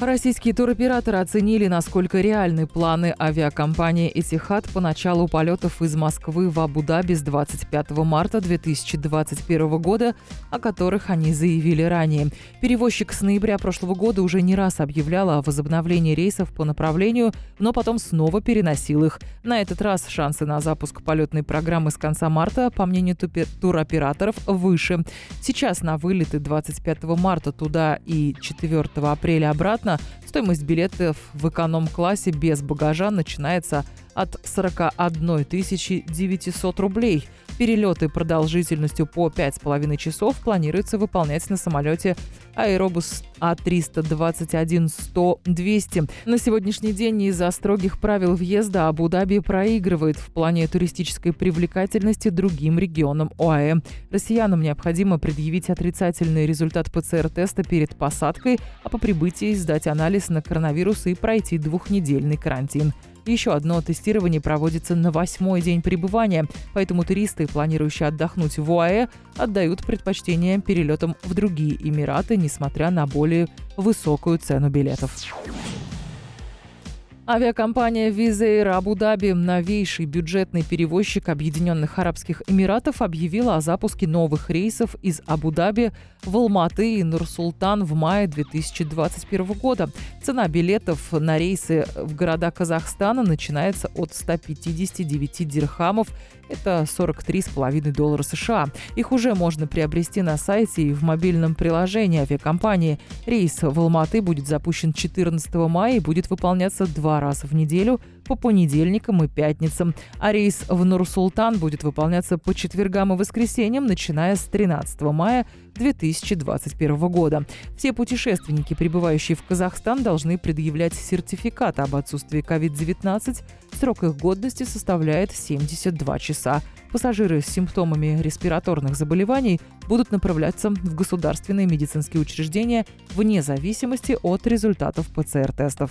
Российские туроператоры оценили, насколько реальны планы авиакомпании «Этихад» по началу полетов из Москвы в Абу-Даби с 25 марта 2021 года, о которых они заявили ранее. Перевозчик с ноября прошлого года уже не раз объявлял о возобновлении рейсов по направлению, но потом снова переносил их. На этот раз шансы на запуск полетной программы с конца марта, по мнению туроператоров, выше. Сейчас на вылеты 25 марта туда и 4 апреля обратно Соответственно, стоимость билетов в эконом-классе без багажа начинается от 41 900 рублей. Перелеты продолжительностью по 5,5 часов планируется выполнять на самолете Аэробус А321-100-200. На сегодняшний день из-за строгих правил въезда Абу-Даби проигрывает в плане туристической привлекательности другим регионам ОАЭ. Россиянам необходимо предъявить отрицательный результат ПЦР-теста перед посадкой, а по прибытии сдать анализ на коронавирус и пройти двухнедельный карантин. Еще одно тестирование проводится на восьмой день пребывания, поэтому туристы, планирующие отдохнуть в УАЭ, отдают предпочтение перелетам в другие Эмираты, несмотря на более высокую цену билетов. Авиакомпания Air Абу-Даби, новейший бюджетный перевозчик Объединенных Арабских Эмиратов, объявила о запуске новых рейсов из Абу-Даби в Алматы и Нур-Султан в мае 2021 года. Цена билетов на рейсы в города Казахстана начинается от 159 дирхамов. Это 43,5 доллара США. Их уже можно приобрести на сайте и в мобильном приложении авиакомпании. Рейс в Алматы будет запущен 14 мая и будет выполняться два раза в неделю по понедельникам и пятницам, а рейс в Нур-Султан будет выполняться по четвергам и воскресеньям, начиная с 13 мая 2021 года. Все путешественники, прибывающие в Казахстан, должны предъявлять сертификат об отсутствии COVID-19. Срок их годности составляет 72 часа. Пассажиры с симптомами респираторных заболеваний будут направляться в государственные медицинские учреждения вне зависимости от результатов ПЦР-тестов.